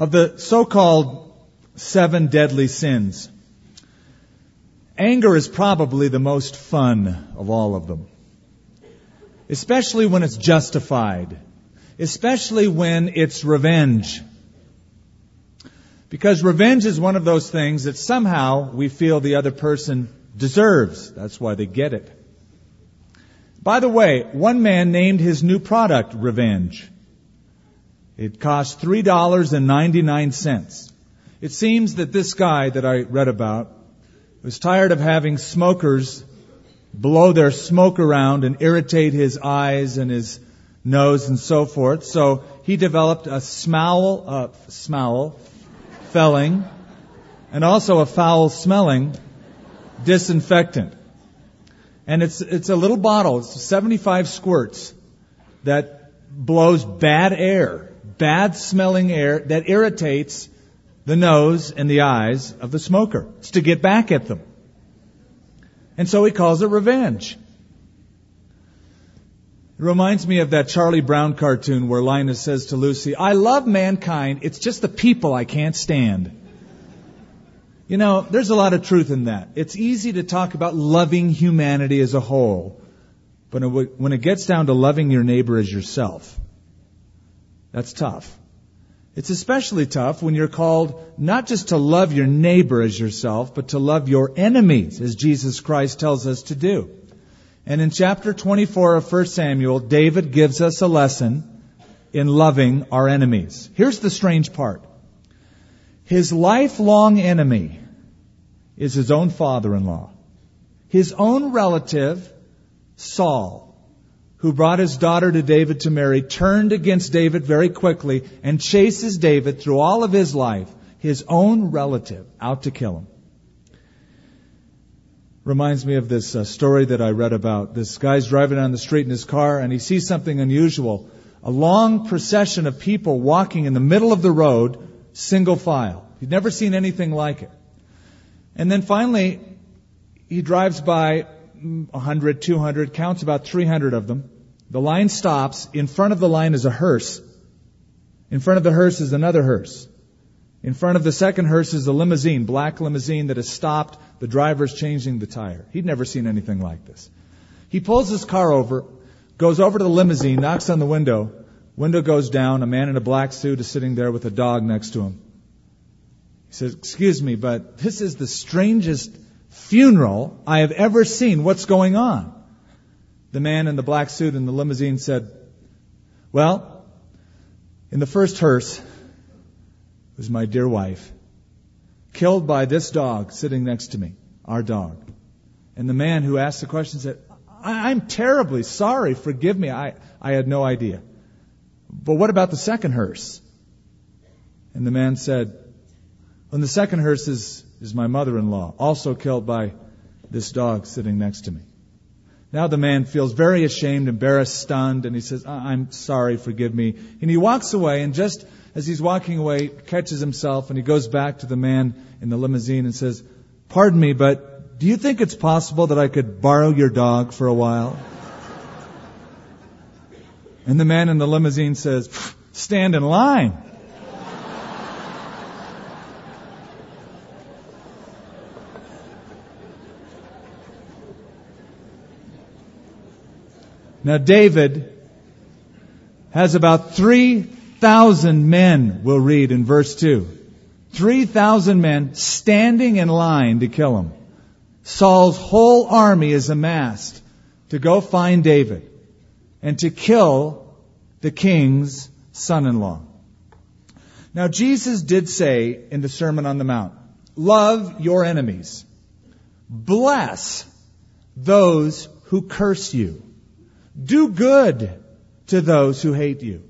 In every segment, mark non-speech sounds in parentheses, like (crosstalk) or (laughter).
Of the so-called seven deadly sins, anger is probably the most fun of all of them. Especially when it's justified. Especially when it's revenge. Because revenge is one of those things that somehow we feel the other person deserves. That's why they get it. By the way, one man named his new product revenge. It cost $3.99. It seems that this guy that I read about was tired of having smokers blow their smoke around and irritate his eyes and his nose and so forth. So he developed a smowl, uh, smowl, felling, and also a foul smelling disinfectant. And it's, it's a little bottle, it's 75 squirts that blows bad air bad smelling air that irritates the nose and the eyes of the smoker. It's to get back at them. And so he calls it revenge. It reminds me of that Charlie Brown cartoon where Linus says to Lucy, I love mankind, it's just the people I can't stand. You know, there's a lot of truth in that. It's easy to talk about loving humanity as a whole, but when it gets down to loving your neighbor as yourself, that's tough. It's especially tough when you're called not just to love your neighbor as yourself, but to love your enemies as Jesus Christ tells us to do. And in chapter 24 of 1 Samuel, David gives us a lesson in loving our enemies. Here's the strange part. His lifelong enemy is his own father-in-law. His own relative, Saul who brought his daughter to David to marry, turned against David very quickly and chases David through all of his life, his own relative, out to kill him. Reminds me of this uh, story that I read about. This guy's driving down the street in his car and he sees something unusual. A long procession of people walking in the middle of the road, single file. He'd never seen anything like it. And then finally, he drives by 100, 200, counts about 300 of them. The line stops. In front of the line is a hearse. In front of the hearse is another hearse. In front of the second hearse is a limousine, black limousine that has stopped. The driver's changing the tire. He'd never seen anything like this. He pulls his car over, goes over to the limousine, knocks on the window. Window goes down. A man in a black suit is sitting there with a dog next to him. He says, excuse me, but this is the strangest funeral I have ever seen. What's going on? The man in the black suit in the limousine said, Well, in the first hearse was my dear wife, killed by this dog sitting next to me, our dog. And the man who asked the question said, I'm terribly sorry. Forgive me. I, I had no idea. But what about the second hearse? And the man said, Well, the second hearse is is my mother-in-law, also killed by this dog sitting next to me. Now the man feels very ashamed, embarrassed, stunned, and he says, I'm sorry, forgive me. And he walks away, and just as he's walking away, catches himself, and he goes back to the man in the limousine and says, Pardon me, but do you think it's possible that I could borrow your dog for a while? And the man in the limousine says, Stand in line. Now David has about 3,000 men, we'll read in verse 2. 3,000 men standing in line to kill him. Saul's whole army is amassed to go find David and to kill the king's son-in-law. Now Jesus did say in the Sermon on the Mount, love your enemies. Bless those who curse you. Do good to those who hate you.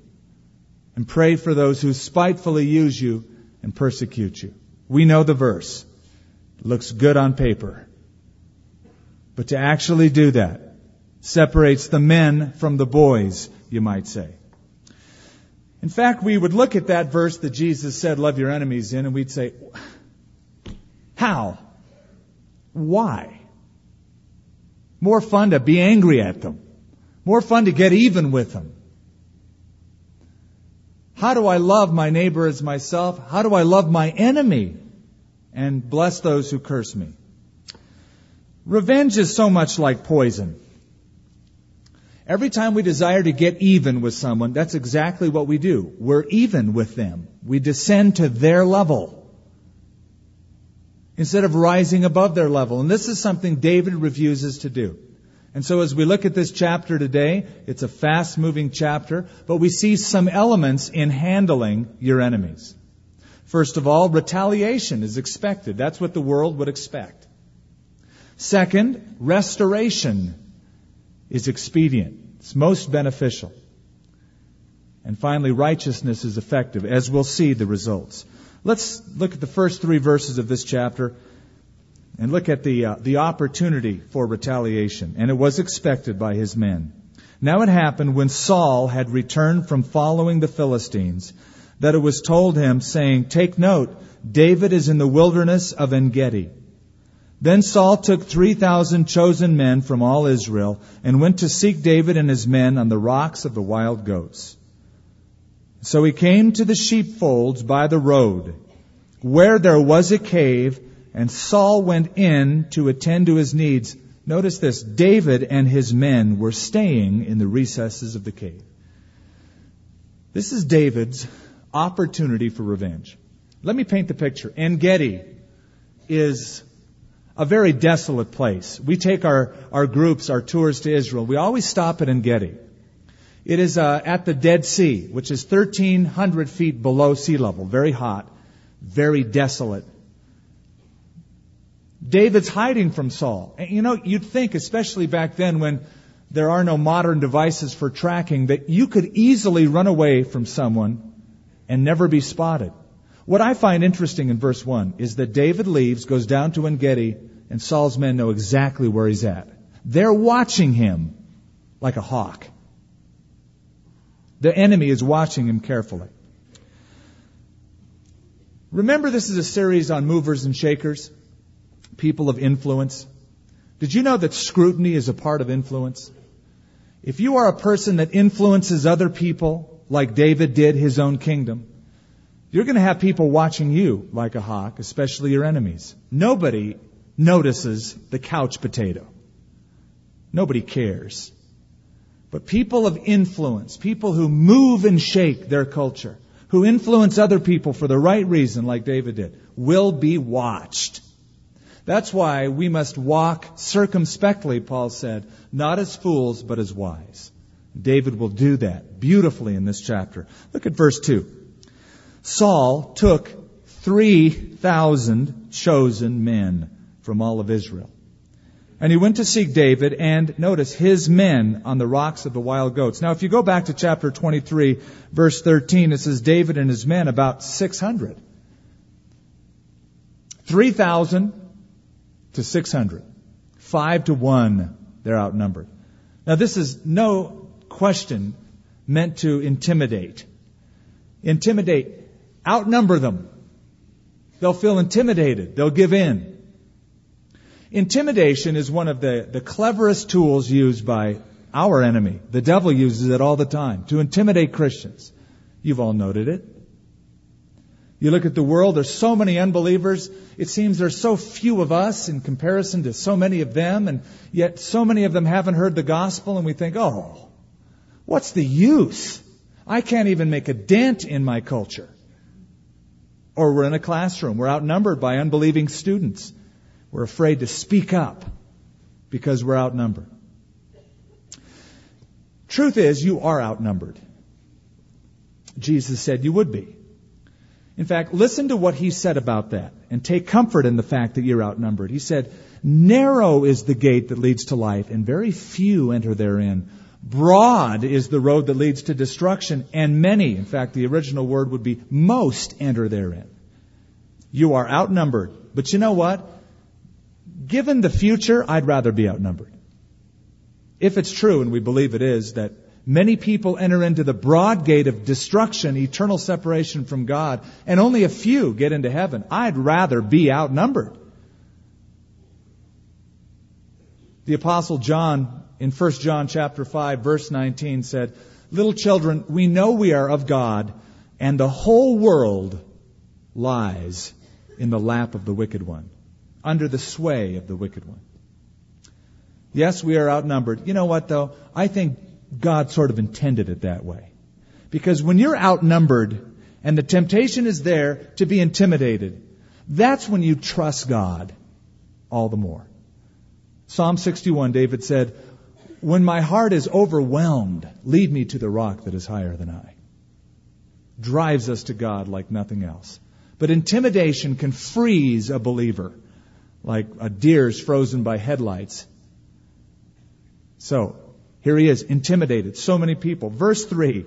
And pray for those who spitefully use you and persecute you. We know the verse. It looks good on paper. But to actually do that separates the men from the boys, you might say. In fact, we would look at that verse that Jesus said, love your enemies in, and we'd say, how? Why? More fun to be angry at them. More fun to get even with them. How do I love my neighbor as myself? How do I love my enemy and bless those who curse me? Revenge is so much like poison. Every time we desire to get even with someone, that's exactly what we do. We're even with them. We descend to their level instead of rising above their level. And this is something David refuses to do. And so as we look at this chapter today, it's a fast moving chapter, but we see some elements in handling your enemies. First of all, retaliation is expected. That's what the world would expect. Second, restoration is expedient. It's most beneficial. And finally, righteousness is effective, as we'll see the results. Let's look at the first three verses of this chapter and look at the, uh, the opportunity for retaliation. And it was expected by his men. Now it happened when Saul had returned from following the Philistines that it was told him, saying, Take note, David is in the wilderness of Engedi. Then Saul took 3,000 chosen men from all Israel and went to seek David and his men on the rocks of the wild goats. So he came to the sheepfolds by the road, where there was a cave, and Saul went in to attend to his needs. Notice this David and his men were staying in the recesses of the cave. This is David's opportunity for revenge. Let me paint the picture. En Gedi is a very desolate place. We take our, our groups, our tours to Israel. We always stop at En Gedi. It is uh, at the Dead Sea, which is 1,300 feet below sea level, very hot, very desolate. David's hiding from Saul. And you know, you'd think, especially back then when there are no modern devices for tracking, that you could easily run away from someone and never be spotted. What I find interesting in verse 1 is that David leaves, goes down to Engedi, and Saul's men know exactly where he's at. They're watching him like a hawk. The enemy is watching him carefully. Remember, this is a series on movers and shakers, people of influence. Did you know that scrutiny is a part of influence? If you are a person that influences other people, like David did his own kingdom, you're going to have people watching you like a hawk, especially your enemies. Nobody notices the couch potato. Nobody cares. But people of influence, people who move and shake their culture, who influence other people for the right reason, like David did, will be watched. That's why we must walk circumspectly, Paul said, not as fools, but as wise. David will do that beautifully in this chapter. Look at verse 2. Saul took 3,000 chosen men from all of Israel. And he went to seek David and notice his men on the rocks of the wild goats. Now if you go back to chapter 23 verse 13, it says David and his men about 600. 3,000 to 600. Five to one, they're outnumbered. Now this is no question meant to intimidate. Intimidate Outnumber them. They'll feel intimidated. They'll give in. Intimidation is one of the, the cleverest tools used by our enemy. The devil uses it all the time to intimidate Christians. You've all noted it. You look at the world, there's so many unbelievers. It seems there's so few of us in comparison to so many of them, and yet so many of them haven't heard the gospel, and we think, oh, what's the use? I can't even make a dent in my culture. Or we're in a classroom. We're outnumbered by unbelieving students. We're afraid to speak up because we're outnumbered. Truth is, you are outnumbered. Jesus said you would be. In fact, listen to what he said about that and take comfort in the fact that you're outnumbered. He said, Narrow is the gate that leads to life, and very few enter therein. Broad is the road that leads to destruction, and many, in fact, the original word would be most enter therein. You are outnumbered. But you know what? Given the future, I'd rather be outnumbered. If it's true, and we believe it is, that many people enter into the broad gate of destruction, eternal separation from God, and only a few get into heaven, I'd rather be outnumbered. The apostle John in 1 John chapter 5 verse 19 said, Little children, we know we are of God, and the whole world lies in the lap of the wicked one, under the sway of the wicked one. Yes, we are outnumbered. You know what though? I think God sort of intended it that way. Because when you're outnumbered and the temptation is there to be intimidated, that's when you trust God all the more. Psalm 61, David said, When my heart is overwhelmed, lead me to the rock that is higher than I. Drives us to God like nothing else. But intimidation can freeze a believer, like a deer's frozen by headlights. So, here he is, intimidated. So many people. Verse 3.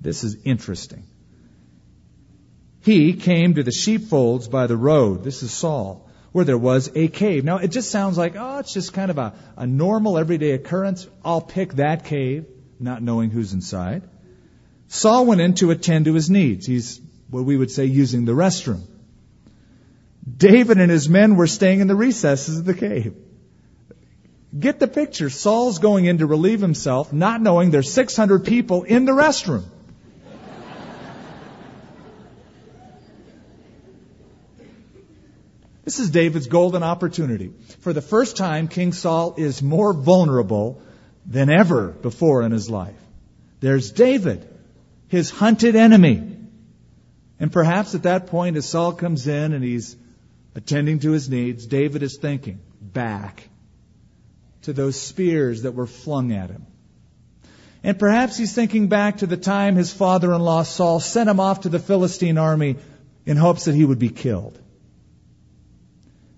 This is interesting. He came to the sheepfolds by the road. This is Saul, where there was a cave. Now, it just sounds like, oh, it's just kind of a, a normal everyday occurrence. I'll pick that cave, not knowing who's inside. Saul went in to attend to his needs. He's what we would say using the restroom. David and his men were staying in the recesses of the cave. Get the picture. Saul's going in to relieve himself, not knowing there's 600 people in the restroom. This is David's golden opportunity. For the first time, King Saul is more vulnerable than ever before in his life. There's David, his hunted enemy. And perhaps at that point, as Saul comes in and he's attending to his needs, David is thinking back to those spears that were flung at him. And perhaps he's thinking back to the time his father in law Saul sent him off to the Philistine army in hopes that he would be killed.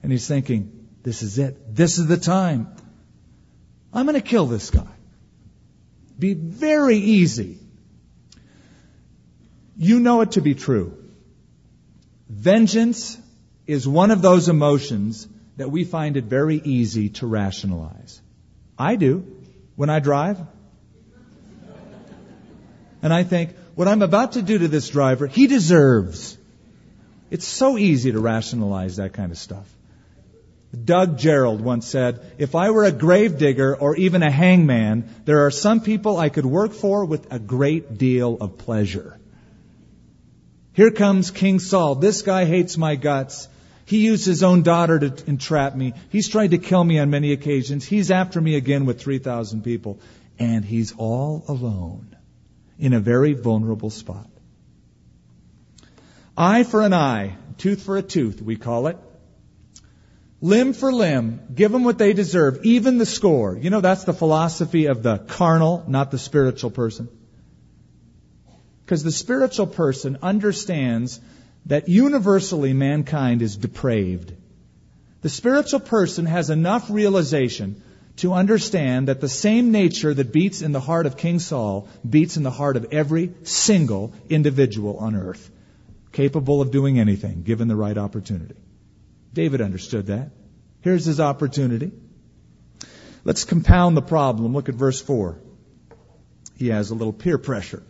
And he's thinking, this is it. This is the time. I'm going to kill this guy. Be very easy. You know it to be true. Vengeance is one of those emotions that we find it very easy to rationalize. I do when I drive. And I think, what I'm about to do to this driver, he deserves. It's so easy to rationalize that kind of stuff. Doug Jerrold once said, if I were a gravedigger or even a hangman, there are some people I could work for with a great deal of pleasure. Here comes King Saul. This guy hates my guts. He used his own daughter to entrap me. He's tried to kill me on many occasions. He's after me again with 3,000 people. And he's all alone in a very vulnerable spot. Eye for an eye, tooth for a tooth, we call it. Limb for limb, give them what they deserve, even the score. You know, that's the philosophy of the carnal, not the spiritual person. Because the spiritual person understands that universally mankind is depraved. The spiritual person has enough realization to understand that the same nature that beats in the heart of King Saul beats in the heart of every single individual on earth, capable of doing anything given the right opportunity. David understood that. Here's his opportunity. Let's compound the problem. Look at verse 4. He has a little peer pressure.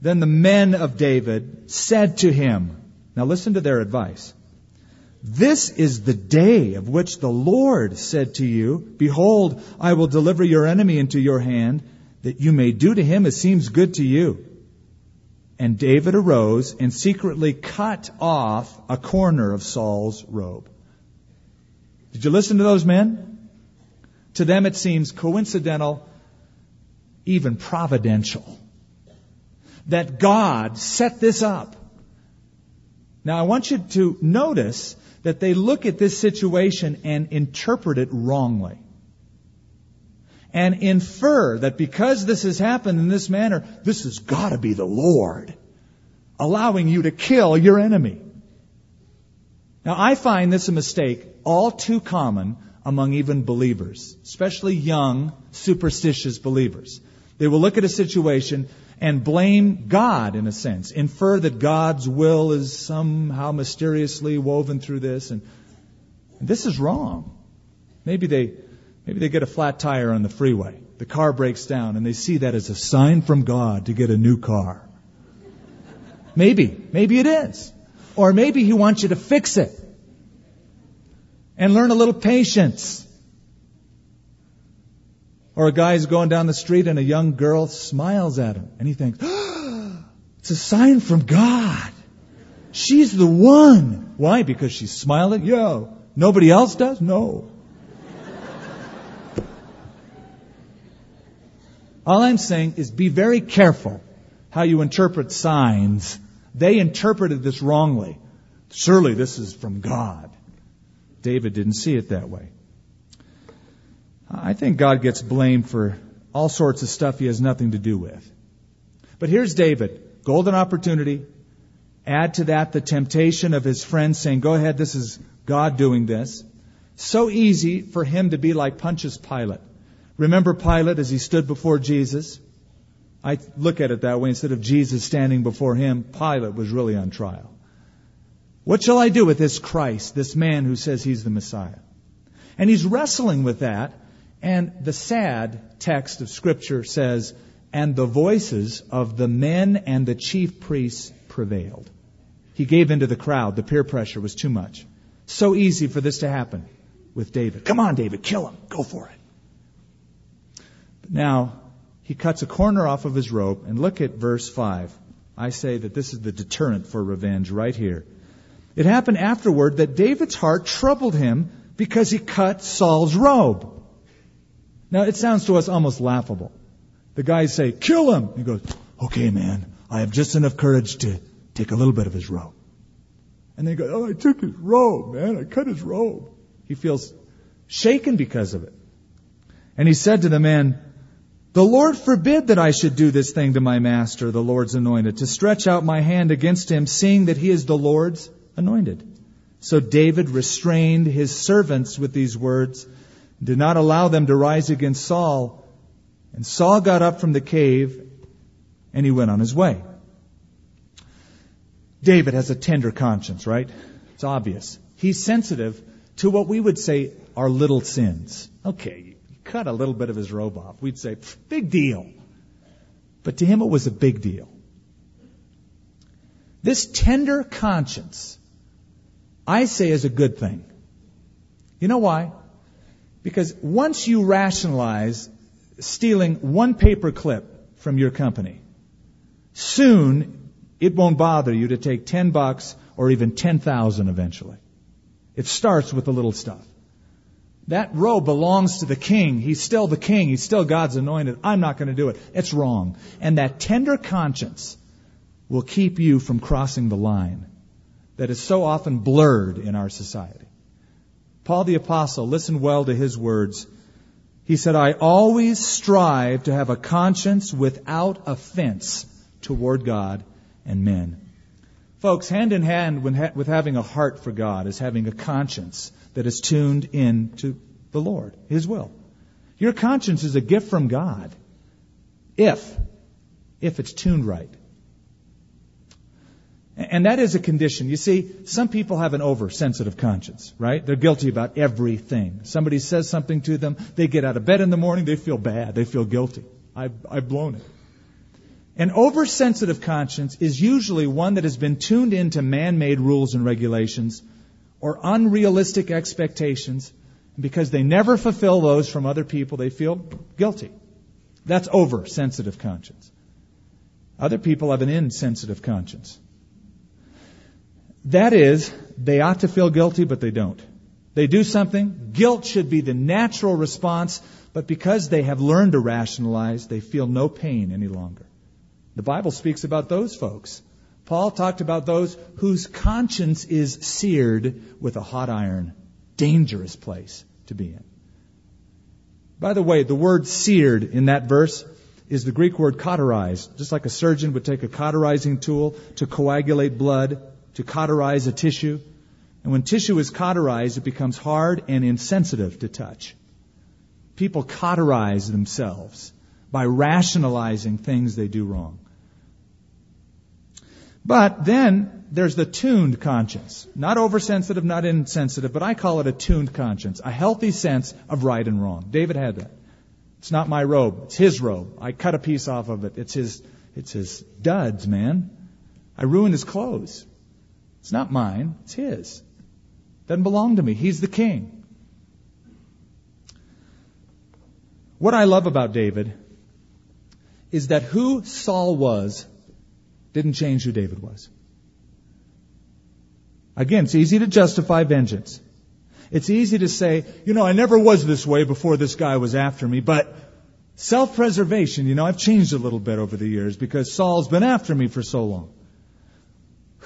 Then the men of David said to him, now listen to their advice. This is the day of which the Lord said to you, Behold, I will deliver your enemy into your hand, that you may do to him as seems good to you. And David arose and secretly cut off a corner of Saul's robe. Did you listen to those men? To them it seems coincidental, even providential that God set this up. Now I want you to notice that they look at this situation and interpret it wrongly. And infer that because this has happened in this manner, this has gotta be the Lord allowing you to kill your enemy. Now I find this a mistake all too common among even believers, especially young, superstitious believers. They will look at a situation and blame God in a sense, infer that God's will is somehow mysteriously woven through this, and, and this is wrong. Maybe they maybe they get a flat tire on the freeway. The car breaks down, and they see that as a sign from God to get a new car. Maybe, maybe it is, or maybe He wants you to fix it and learn a little patience. Or a guy is going down the street and a young girl smiles at him and he thinks, oh, (gasps) It's a sign from God. She's the one. Why? Because she's smiling? Yo. Nobody else does? No. All I'm saying is be very careful how you interpret signs. They interpreted this wrongly. Surely this is from God. David didn't see it that way. I think God gets blamed for all sorts of stuff he has nothing to do with. But here's David. Golden opportunity. Add to that the temptation of his friends saying, go ahead, this is God doing this. So easy for him to be like Pontius Pilate. Remember Pilate as he stood before Jesus? I look at it that way. Instead of Jesus standing before him, Pilate was really on trial. What shall I do with this Christ, this man who says he's the Messiah? And he's wrestling with that. And the sad text of Scripture says, and the voices of the men and the chief priests prevailed. He gave in to the crowd. The peer pressure was too much. So easy for this to happen with David. Come on, David, kill him. Go for it. But Now, he cuts a corner off of his robe, and look at verse 5. I say that this is the deterrent for revenge right here. It happened afterward that David's heart troubled him because he cut Saul's robe. Now, it sounds to us almost laughable. The guys say, kill him! He goes, okay, man, I have just enough courage to take a little bit of his robe. And they go, oh, I took his robe, man, I cut his robe. He feels shaken because of it. And he said to the man, the Lord forbid that I should do this thing to my master, the Lord's anointed, to stretch out my hand against him, seeing that he is the Lord's anointed. So David restrained his servants with these words, did not allow them to rise against Saul. And Saul got up from the cave and he went on his way. David has a tender conscience, right? It's obvious. He's sensitive to what we would say are little sins. Okay, cut a little bit of his robe off. We'd say, big deal. But to him it was a big deal. This tender conscience, I say is a good thing. You know why? Because once you rationalize stealing one paper clip from your company, soon it won't bother you to take 10 bucks or even 10,000 eventually. It starts with the little stuff. That robe belongs to the king. He's still the king. He's still God's anointed. I'm not going to do it. It's wrong. And that tender conscience will keep you from crossing the line that is so often blurred in our society. Paul the apostle, listen well to his words. He said, I always strive to have a conscience without offense toward God and men. Folks, hand in hand with having a heart for God is having a conscience that is tuned in to the Lord, His will. Your conscience is a gift from God if, if it's tuned right. And that is a condition. You see, some people have an oversensitive conscience, right? They're guilty about everything. Somebody says something to them, they get out of bed in the morning, they feel bad, they feel guilty. I've, I've blown it. An oversensitive conscience is usually one that has been tuned into man-made rules and regulations or unrealistic expectations. Because they never fulfill those from other people, they feel guilty. That's oversensitive conscience. Other people have an insensitive conscience. That is, they ought to feel guilty, but they don't. They do something, guilt should be the natural response, but because they have learned to rationalize, they feel no pain any longer. The Bible speaks about those folks. Paul talked about those whose conscience is seared with a hot iron. Dangerous place to be in. By the way, the word seared in that verse is the Greek word cauterized. Just like a surgeon would take a cauterizing tool to coagulate blood, to cauterize a tissue. And when tissue is cauterized, it becomes hard and insensitive to touch. People cauterize themselves by rationalizing things they do wrong. But then there's the tuned conscience. Not oversensitive, not insensitive, but I call it a tuned conscience. A healthy sense of right and wrong. David had that. It's not my robe. It's his robe. I cut a piece off of it. It's his, it's his duds, man. I ruined his clothes. It's not mine. It's his. Doesn't belong to me. He's the king. What I love about David is that who Saul was didn't change who David was. Again, it's easy to justify vengeance. It's easy to say, you know, I never was this way before this guy was after me, but self-preservation, you know, I've changed a little bit over the years because Saul's been after me for so long.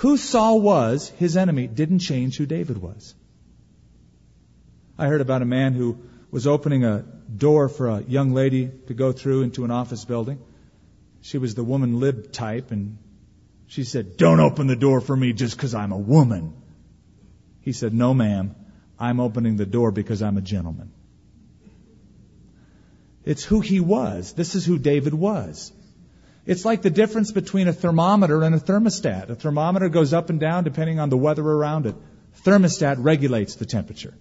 Who Saul was, his enemy, didn't change who David was. I heard about a man who was opening a door for a young lady to go through into an office building. She was the woman lib type, and she said, Don't open the door for me just because I'm a woman. He said, No, ma'am. I'm opening the door because I'm a gentleman. It's who he was. This is who David was. It's like the difference between a thermometer and a thermostat. A thermometer goes up and down depending on the weather around it. Thermostat regulates the temperature.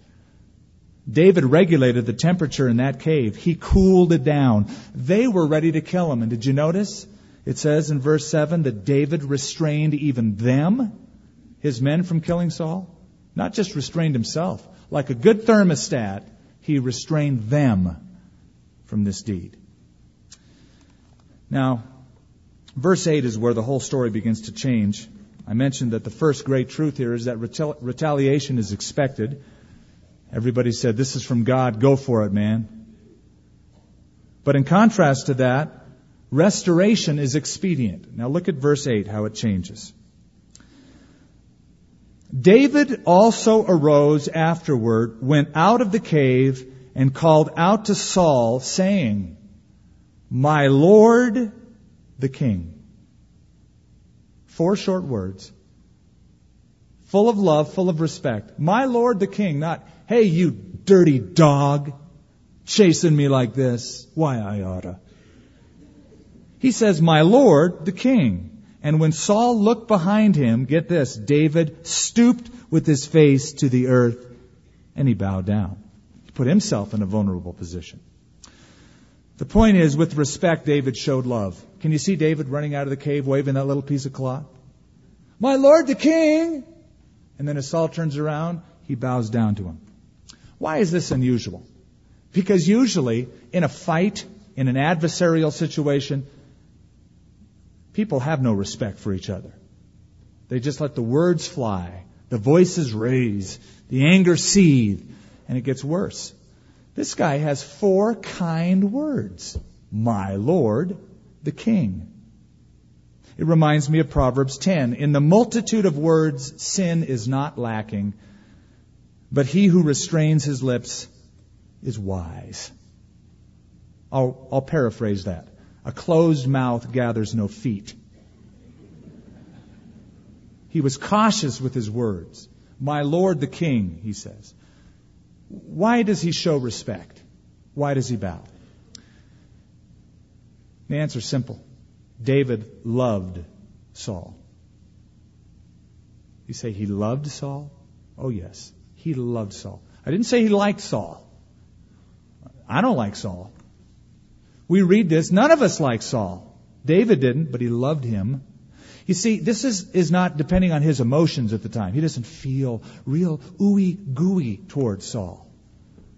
David regulated the temperature in that cave. He cooled it down. They were ready to kill him. And did you notice? It says in verse 7 that David restrained even them, his men, from killing Saul. Not just restrained himself. Like a good thermostat, he restrained them from this deed. Now, verse 8 is where the whole story begins to change. I mentioned that the first great truth here is that retaliation is expected. Everybody said, This is from God, go for it, man. But in contrast to that, restoration is expedient. Now look at verse 8, how it changes. David also arose afterward, went out of the cave, and called out to Saul, saying, My Lord the King. Four short words. Full of love, full of respect. My Lord the King, not, Hey, you dirty dog, chasing me like this. Why, I oughta. He says, My Lord, the king. And when Saul looked behind him, get this, David stooped with his face to the earth and he bowed down. He put himself in a vulnerable position. The point is, with respect, David showed love. Can you see David running out of the cave waving that little piece of cloth? My Lord the King! And then as Saul turns around, he bows down to him. Why is this unusual? Because usually, in a fight, in an adversarial situation, people have no respect for each other. They just let the words fly, the voices raise, the anger seethe, and it gets worse. This guy has four kind words. My Lord, the King. It reminds me of Proverbs 10. In the multitude of words, sin is not lacking, but he who restrains his lips is wise. I'll, I'll paraphrase that. A closed mouth gathers no feet. He was cautious with his words. My Lord the King, he says. Why does he show respect? Why does he bow? The answer is simple. David loved Saul. You say he loved Saul? Oh, yes. He loved Saul. I didn't say he liked Saul. I don't like Saul. We read this. None of us like Saul. David didn't, but he loved him. You see, this is, is not depending on his emotions at the time. He doesn't feel real ooey gooey towards Saul.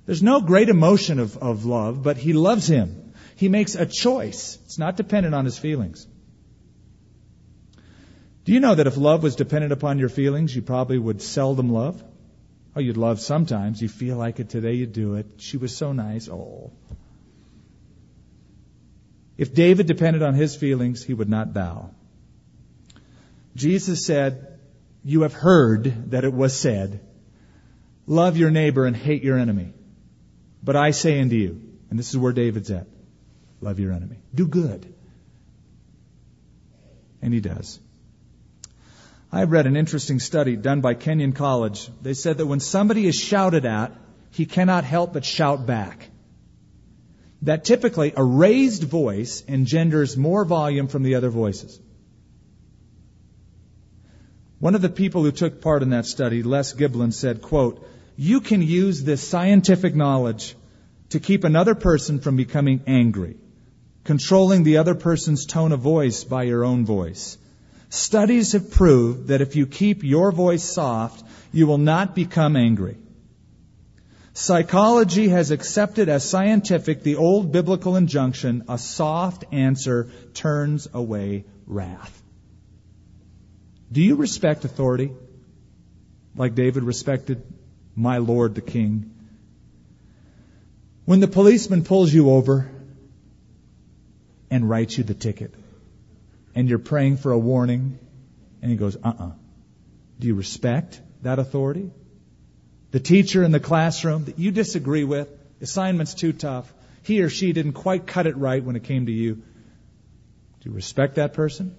There's no great emotion of, of love, but he loves him. He makes a choice. It's not dependent on his feelings. Do you know that if love was dependent upon your feelings, you probably would seldom love? Oh, you'd love sometimes. You feel like it today, you do it. She was so nice. Oh. If David depended on his feelings, he would not bow. Jesus said, You have heard that it was said, Love your neighbor and hate your enemy. But I say unto you, and this is where David's at, love your enemy. Do good. And he does. I read an interesting study done by Kenyon College. They said that when somebody is shouted at, he cannot help but shout back. That typically a raised voice engenders more volume from the other voices. One of the people who took part in that study, Les Giblin, said, quote, you can use this scientific knowledge to keep another person from becoming angry, controlling the other person's tone of voice by your own voice. Studies have proved that if you keep your voice soft, you will not become angry. Psychology has accepted as scientific the old biblical injunction, a soft answer turns away wrath. Do you respect authority like David respected my Lord the King? When the policeman pulls you over and writes you the ticket, and you're praying for a warning, and he goes, uh uh-uh. uh Do you respect that authority? The teacher in the classroom that you disagree with, assignment's too tough, he or she didn't quite cut it right when it came to you. Do you respect that person?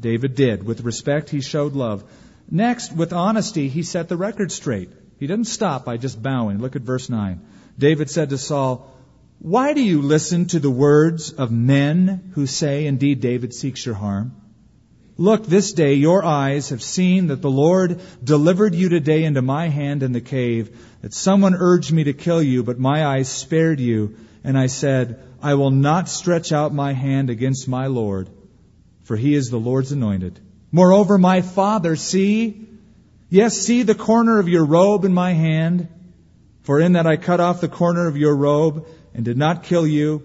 David did. With respect, he showed love. Next, with honesty, he set the record straight. He didn't stop by just bowing. Look at verse 9. David said to Saul, Why do you listen to the words of men who say, Indeed, David seeks your harm? Look, this day your eyes have seen that the Lord delivered you today into my hand in the cave, that someone urged me to kill you, but my eyes spared you, and I said, I will not stretch out my hand against my Lord, for he is the Lord's anointed. Moreover, my father, see, yes, see the corner of your robe in my hand, for in that I cut off the corner of your robe and did not kill you.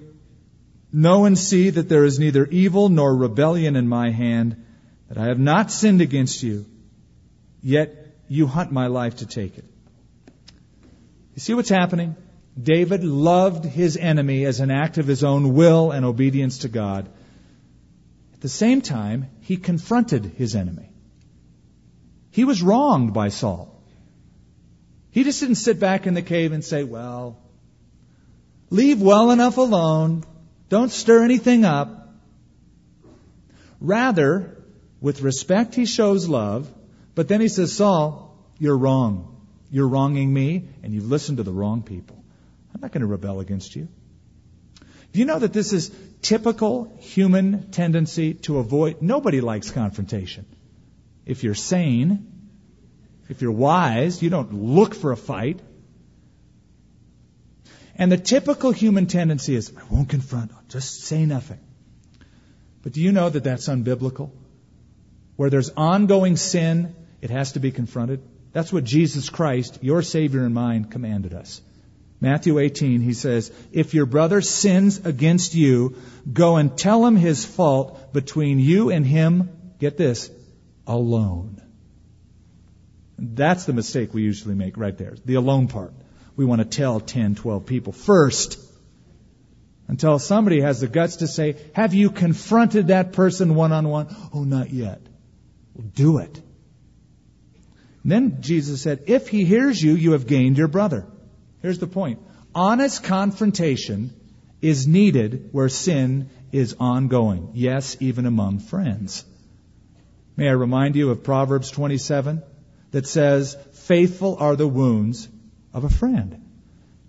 Know and see that there is neither evil nor rebellion in my hand that I have not sinned against you, yet you hunt my life to take it. You see what's happening? David loved his enemy as an act of his own will and obedience to God. At the same time, he confronted his enemy. He was wronged by Saul. He just didn't sit back in the cave and say, well, leave well enough alone. Don't stir anything up. Rather, with respect, he shows love, but then he says, Saul, you're wrong. You're wronging me, and you've listened to the wrong people. I'm not going to rebel against you. Do you know that this is typical human tendency to avoid? Nobody likes confrontation. If you're sane, if you're wise, you don't look for a fight. And the typical human tendency is, I won't confront, I'll just say nothing. But do you know that that's unbiblical? Where there's ongoing sin, it has to be confronted. That's what Jesus Christ, your Savior and mine, commanded us. Matthew 18, he says, If your brother sins against you, go and tell him his fault between you and him, get this, alone. That's the mistake we usually make right there, the alone part. We want to tell 10, 12 people first. Until somebody has the guts to say, Have you confronted that person one on one? Oh, not yet. Well, do it. And then Jesus said, If he hears you, you have gained your brother. Here's the point honest confrontation is needed where sin is ongoing. Yes, even among friends. May I remind you of Proverbs 27 that says, Faithful are the wounds of a friend.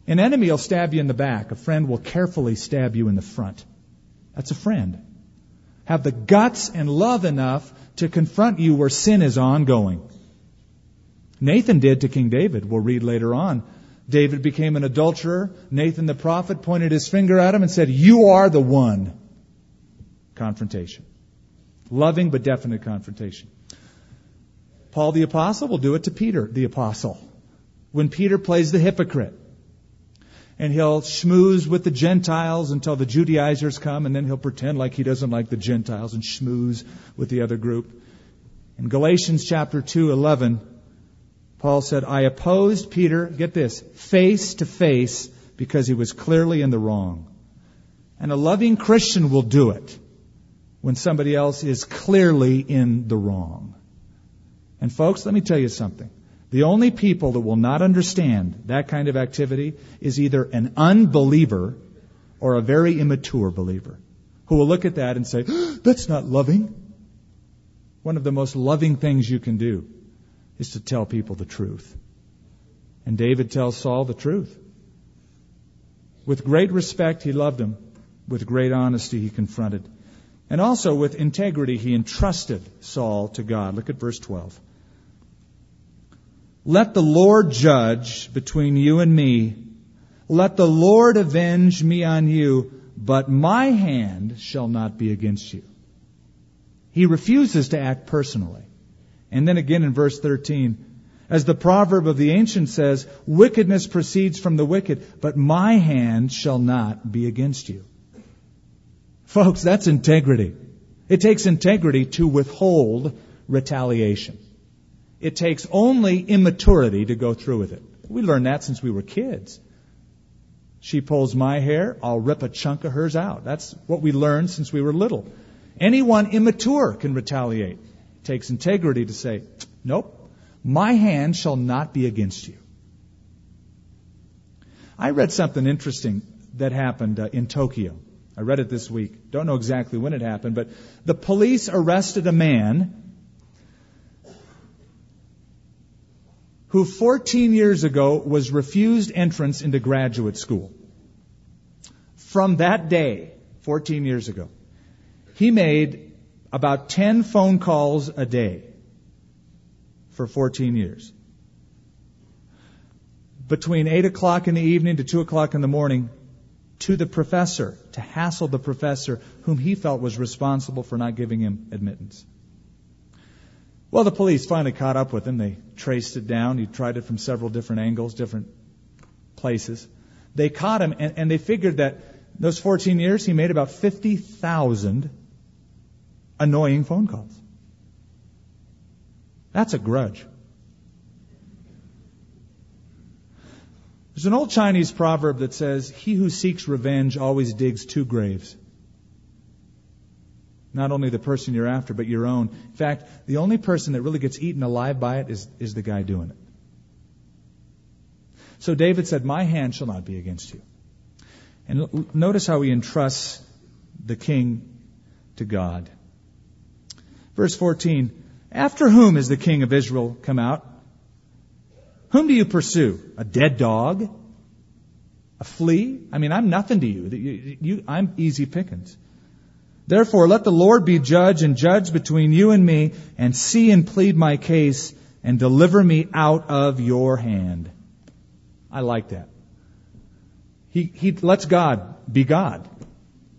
An enemy will stab you in the back. A friend will carefully stab you in the front. That's a friend. Have the guts and love enough to confront you where sin is ongoing. Nathan did to King David. We'll read later on. David became an adulterer. Nathan the prophet pointed his finger at him and said, You are the one. Confrontation. Loving but definite confrontation. Paul the apostle will do it to Peter the apostle. When Peter plays the hypocrite, and he'll schmooze with the Gentiles until the Judaizers come, and then he'll pretend like he doesn't like the Gentiles and schmooze with the other group. In Galatians chapter 2, 11, Paul said, I opposed Peter, get this, face to face because he was clearly in the wrong. And a loving Christian will do it when somebody else is clearly in the wrong. And folks, let me tell you something. The only people that will not understand that kind of activity is either an unbeliever or a very immature believer who will look at that and say, (gasps) That's not loving. One of the most loving things you can do is to tell people the truth. And David tells Saul the truth. With great respect, he loved him. With great honesty, he confronted. And also with integrity, he entrusted Saul to God. Look at verse 12. Let the Lord judge between you and me. Let the Lord avenge me on you, but my hand shall not be against you. He refuses to act personally. And then again in verse 13, as the proverb of the ancient says, wickedness proceeds from the wicked, but my hand shall not be against you. Folks, that's integrity. It takes integrity to withhold retaliation. It takes only immaturity to go through with it. We learned that since we were kids. She pulls my hair, I'll rip a chunk of hers out. That's what we learned since we were little. Anyone immature can retaliate. Takes integrity to say, nope, my hand shall not be against you. I read something interesting that happened uh, in Tokyo. I read it this week. Don't know exactly when it happened, but the police arrested a man who 14 years ago was refused entrance into graduate school. From that day, 14 years ago, he made about 10 phone calls a day for 14 years. Between 8 o'clock in the evening to 2 o'clock in the morning, to the professor, to hassle the professor whom he felt was responsible for not giving him admittance. Well, the police finally caught up with him. They traced it down. He tried it from several different angles, different places. They caught him, and, and they figured that those 14 years, he made about 50,000 annoying phone calls. That's a grudge. There's an old Chinese proverb that says, He who seeks revenge always digs two graves. Not only the person you're after, but your own. In fact, the only person that really gets eaten alive by it is, is the guy doing it. So David said, My hand shall not be against you. And notice how he entrusts the king to God. Verse 14, after whom is the king of Israel come out? Whom do you pursue? A dead dog? A flea? I mean, I'm nothing to you. you, you I'm easy pickings. Therefore, let the Lord be judge and judge between you and me, and see and plead my case, and deliver me out of your hand. I like that. He, he lets God be God.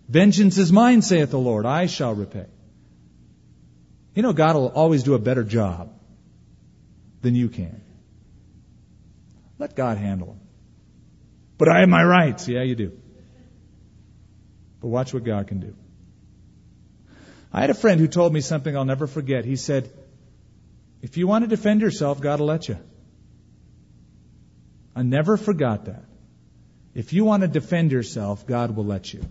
Vengeance is mine, saith the Lord. I shall repay. You know, God will always do a better job than you can. Let God handle them. But I have my rights. Yeah, you do. But watch what God can do. I had a friend who told me something I'll never forget. He said, If you want to defend yourself, God will let you. I never forgot that. If you want to defend yourself, God will let you.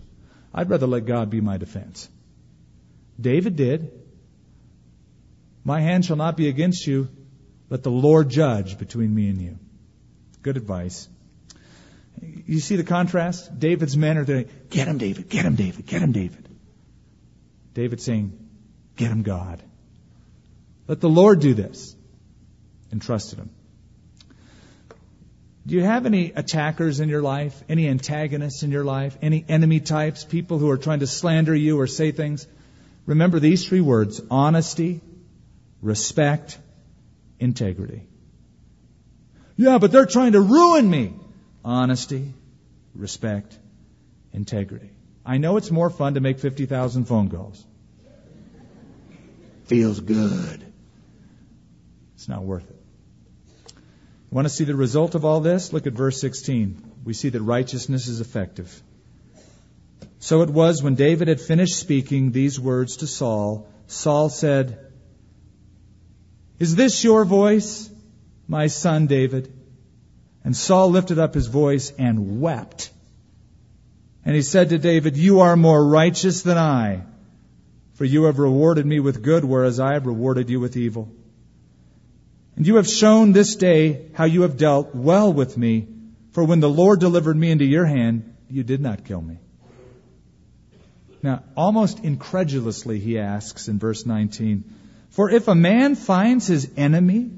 I'd rather let God be my defense. David did. My hand shall not be against you. Let the Lord judge between me and you. Good advice. You see the contrast? David's men are there. Get him, David. Get him, David. Get him, David. David saying, Get him, God. Let the Lord do this. And trusted him. Do you have any attackers in your life? Any antagonists in your life? Any enemy types? People who are trying to slander you or say things? Remember these three words honesty, respect, integrity. Yeah, but they're trying to ruin me. Honesty, respect, integrity. I know it's more fun to make 50,000 phone calls. Feels good. It's not worth it. You want to see the result of all this? Look at verse 16. We see that righteousness is effective. So it was when David had finished speaking these words to Saul, Saul said, Is this your voice, my son David? And Saul lifted up his voice and wept. And he said to David, You are more righteous than I, for you have rewarded me with good, whereas I have rewarded you with evil. And you have shown this day how you have dealt well with me, for when the Lord delivered me into your hand, you did not kill me. Now, almost incredulously, he asks in verse 19, For if a man finds his enemy,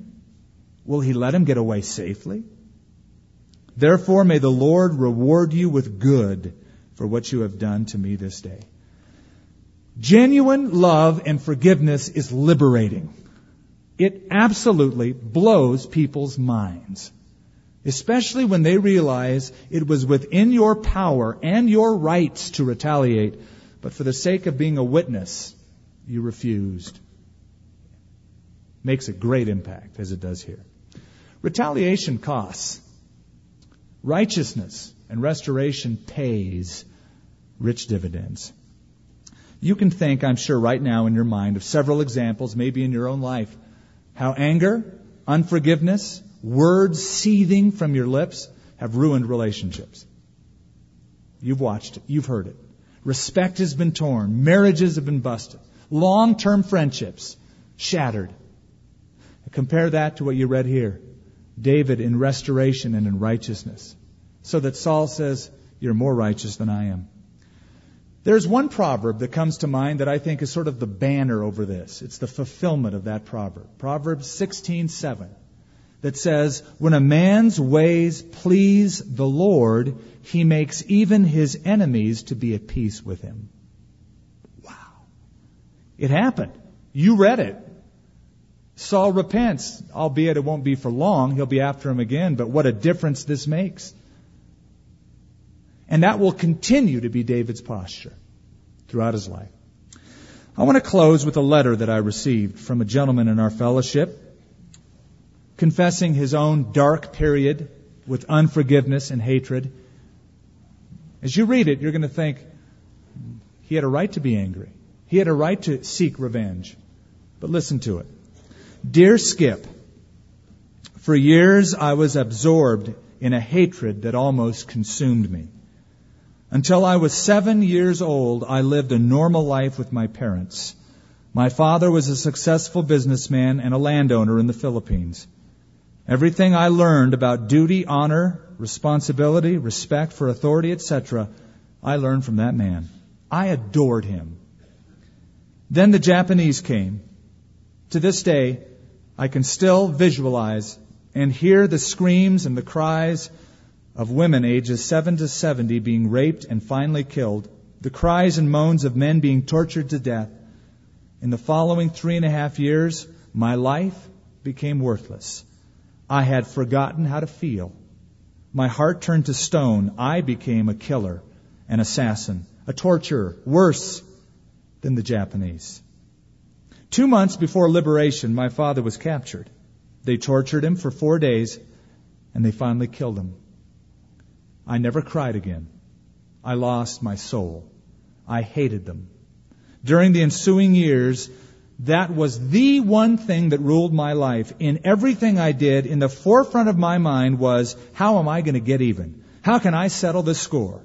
will he let him get away safely? Therefore, may the Lord reward you with good for what you have done to me this day. Genuine love and forgiveness is liberating. It absolutely blows people's minds. Especially when they realize it was within your power and your rights to retaliate, but for the sake of being a witness, you refused. Makes a great impact, as it does here. Retaliation costs. Righteousness and restoration pays rich dividends. You can think, I'm sure, right now in your mind of several examples, maybe in your own life, how anger, unforgiveness, words seething from your lips have ruined relationships. You've watched it. You've heard it. Respect has been torn. Marriages have been busted. Long-term friendships shattered. Compare that to what you read here. David in restoration and in righteousness. So that Saul says, You're more righteous than I am. There's one proverb that comes to mind that I think is sort of the banner over this. It's the fulfillment of that proverb. Proverbs 16:7 that says, "When a man's ways please the Lord, he makes even his enemies to be at peace with him." Wow. It happened. You read it. Saul repents, albeit it won't be for long. He'll be after him again, but what a difference this makes. And that will continue to be David's posture throughout his life. I want to close with a letter that I received from a gentleman in our fellowship confessing his own dark period with unforgiveness and hatred. As you read it, you're going to think he had a right to be angry. He had a right to seek revenge. But listen to it. Dear Skip, for years I was absorbed in a hatred that almost consumed me. Until I was seven years old, I lived a normal life with my parents. My father was a successful businessman and a landowner in the Philippines. Everything I learned about duty, honor, responsibility, respect for authority, etc., I learned from that man. I adored him. Then the Japanese came. To this day, I can still visualize and hear the screams and the cries of women ages 7 to 70 being raped and finally killed, the cries and moans of men being tortured to death. In the following three and a half years, my life became worthless. I had forgotten how to feel. My heart turned to stone. I became a killer, an assassin, a torturer, worse than the Japanese. Two months before liberation, my father was captured. They tortured him for four days, and they finally killed him. I never cried again. I lost my soul. I hated them. During the ensuing years, that was the one thing that ruled my life. In everything I did, in the forefront of my mind was, how am I going to get even? How can I settle this score?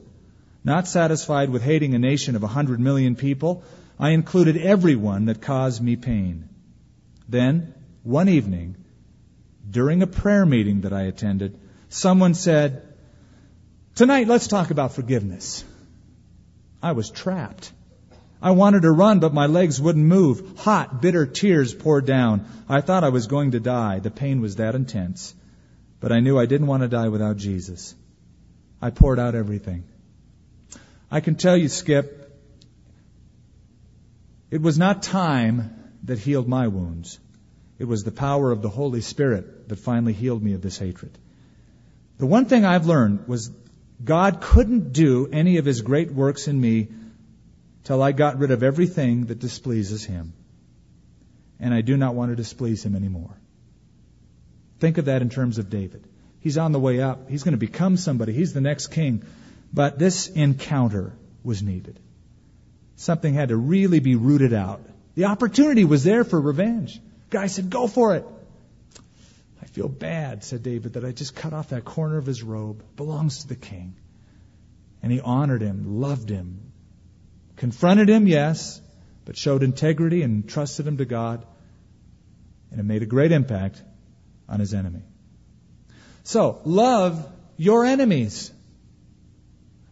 Not satisfied with hating a nation of a hundred million people, I included everyone that caused me pain. Then, one evening, during a prayer meeting that I attended, someone said, Tonight, let's talk about forgiveness. I was trapped. I wanted to run, but my legs wouldn't move. Hot, bitter tears poured down. I thought I was going to die. The pain was that intense. But I knew I didn't want to die without Jesus. I poured out everything. I can tell you, Skip, it was not time that healed my wounds. It was the power of the Holy Spirit that finally healed me of this hatred. The one thing I've learned was God couldn't do any of His great works in me till I got rid of everything that displeases Him. And I do not want to displease Him anymore. Think of that in terms of David. He's on the way up. He's going to become somebody. He's the next king. But this encounter was needed. Something had to really be rooted out. The opportunity was there for revenge. Guy said, Go for it. I feel bad, said David, that I just cut off that corner of his robe. Belongs to the king. And he honored him, loved him, confronted him, yes, but showed integrity and trusted him to God. And it made a great impact on his enemy. So, love your enemies.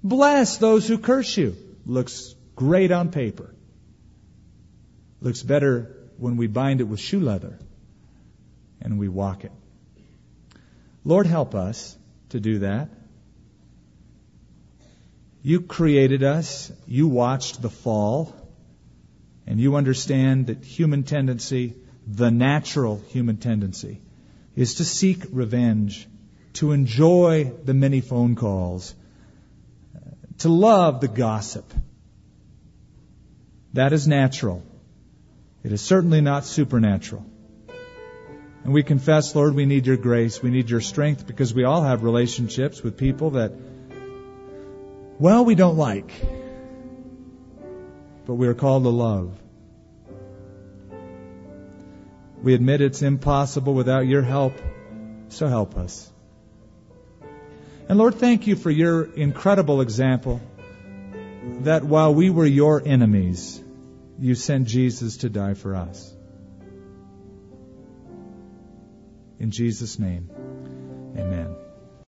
Bless those who curse you. Looks Great on paper. Looks better when we bind it with shoe leather and we walk it. Lord, help us to do that. You created us, you watched the fall, and you understand that human tendency, the natural human tendency, is to seek revenge, to enjoy the many phone calls, to love the gossip, that is natural. It is certainly not supernatural. And we confess, Lord, we need your grace. We need your strength because we all have relationships with people that, well, we don't like. but we are called to love. We admit it's impossible without your help, so help us. And Lord, thank you for your incredible example that while we were your enemies, you sent Jesus to die for us. In Jesus' name, amen.